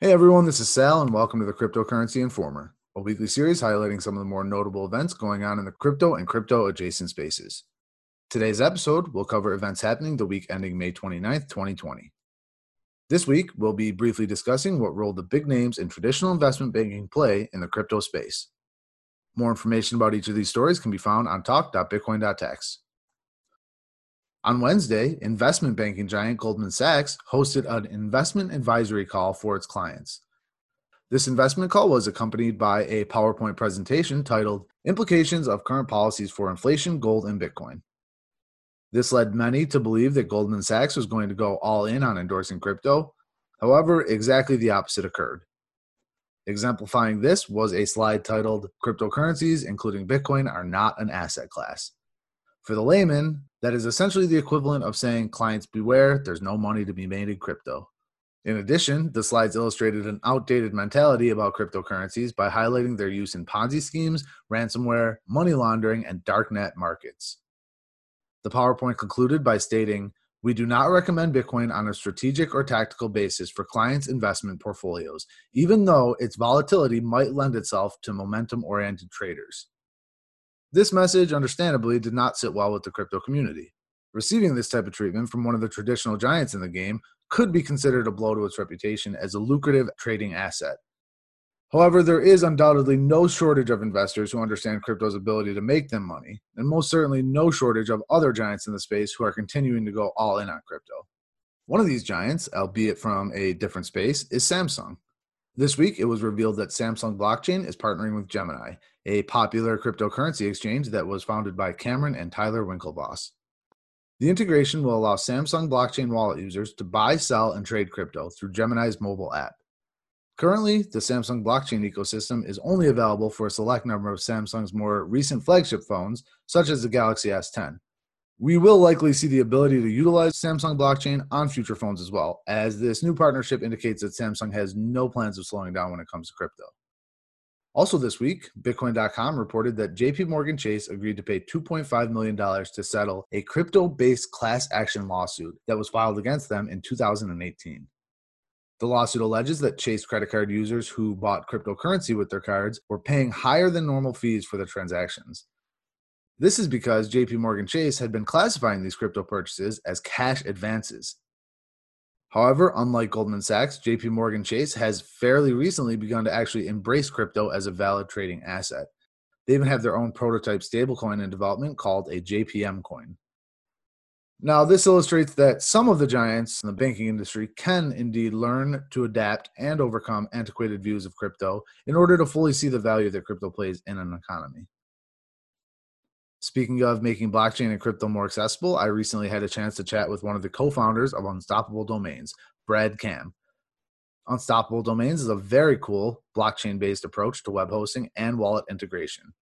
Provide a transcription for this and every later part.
Hey everyone, this is Sal, and welcome to the Cryptocurrency Informer, a weekly series highlighting some of the more notable events going on in the crypto and crypto adjacent spaces. Today's episode will cover events happening the week ending May 29th, 2020. This week, we'll be briefly discussing what role the big names in traditional investment banking play in the crypto space. More information about each of these stories can be found on talk.bitcoin.tax. On Wednesday, investment banking giant Goldman Sachs hosted an investment advisory call for its clients. This investment call was accompanied by a PowerPoint presentation titled Implications of Current Policies for Inflation, Gold, and Bitcoin. This led many to believe that Goldman Sachs was going to go all in on endorsing crypto. However, exactly the opposite occurred. Exemplifying this was a slide titled Cryptocurrencies, including Bitcoin, are not an asset class. For the layman, that is essentially the equivalent of saying, clients beware, there's no money to be made in crypto. In addition, the slides illustrated an outdated mentality about cryptocurrencies by highlighting their use in Ponzi schemes, ransomware, money laundering, and darknet markets. The PowerPoint concluded by stating, we do not recommend Bitcoin on a strategic or tactical basis for clients' investment portfolios, even though its volatility might lend itself to momentum oriented traders. This message, understandably, did not sit well with the crypto community. Receiving this type of treatment from one of the traditional giants in the game could be considered a blow to its reputation as a lucrative trading asset. However, there is undoubtedly no shortage of investors who understand crypto's ability to make them money, and most certainly no shortage of other giants in the space who are continuing to go all in on crypto. One of these giants, albeit from a different space, is Samsung. This week, it was revealed that Samsung Blockchain is partnering with Gemini, a popular cryptocurrency exchange that was founded by Cameron and Tyler Winklevoss. The integration will allow Samsung blockchain wallet users to buy, sell, and trade crypto through Gemini's mobile app. Currently, the Samsung blockchain ecosystem is only available for a select number of Samsung's more recent flagship phones, such as the Galaxy S10. We will likely see the ability to utilize Samsung blockchain on future phones as well, as this new partnership indicates that Samsung has no plans of slowing down when it comes to crypto. Also, this week, Bitcoin.com reported that JP Morgan Chase agreed to pay $2.5 million to settle a crypto based class action lawsuit that was filed against them in 2018. The lawsuit alleges that Chase credit card users who bought cryptocurrency with their cards were paying higher than normal fees for the transactions. This is because JP Morgan Chase had been classifying these crypto purchases as cash advances. However, unlike Goldman Sachs, JP Morgan Chase has fairly recently begun to actually embrace crypto as a valid trading asset. They even have their own prototype stablecoin in development called a JPM coin. Now, this illustrates that some of the giants in the banking industry can indeed learn to adapt and overcome antiquated views of crypto in order to fully see the value that crypto plays in an economy. Speaking of making blockchain and crypto more accessible, I recently had a chance to chat with one of the co founders of Unstoppable Domains, Brad Kam. Unstoppable Domains is a very cool blockchain based approach to web hosting and wallet integration.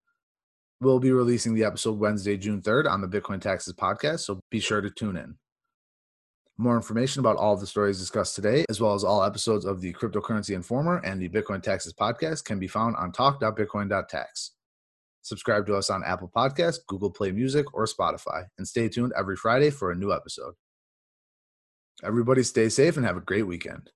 We'll be releasing the episode Wednesday, June 3rd on the Bitcoin Taxes podcast, so be sure to tune in. More information about all of the stories discussed today, as well as all episodes of the Cryptocurrency Informer and the Bitcoin Taxes podcast, can be found on talk.bitcoin.tax. Subscribe to us on Apple Podcasts, Google Play Music, or Spotify, and stay tuned every Friday for a new episode. Everybody stay safe and have a great weekend.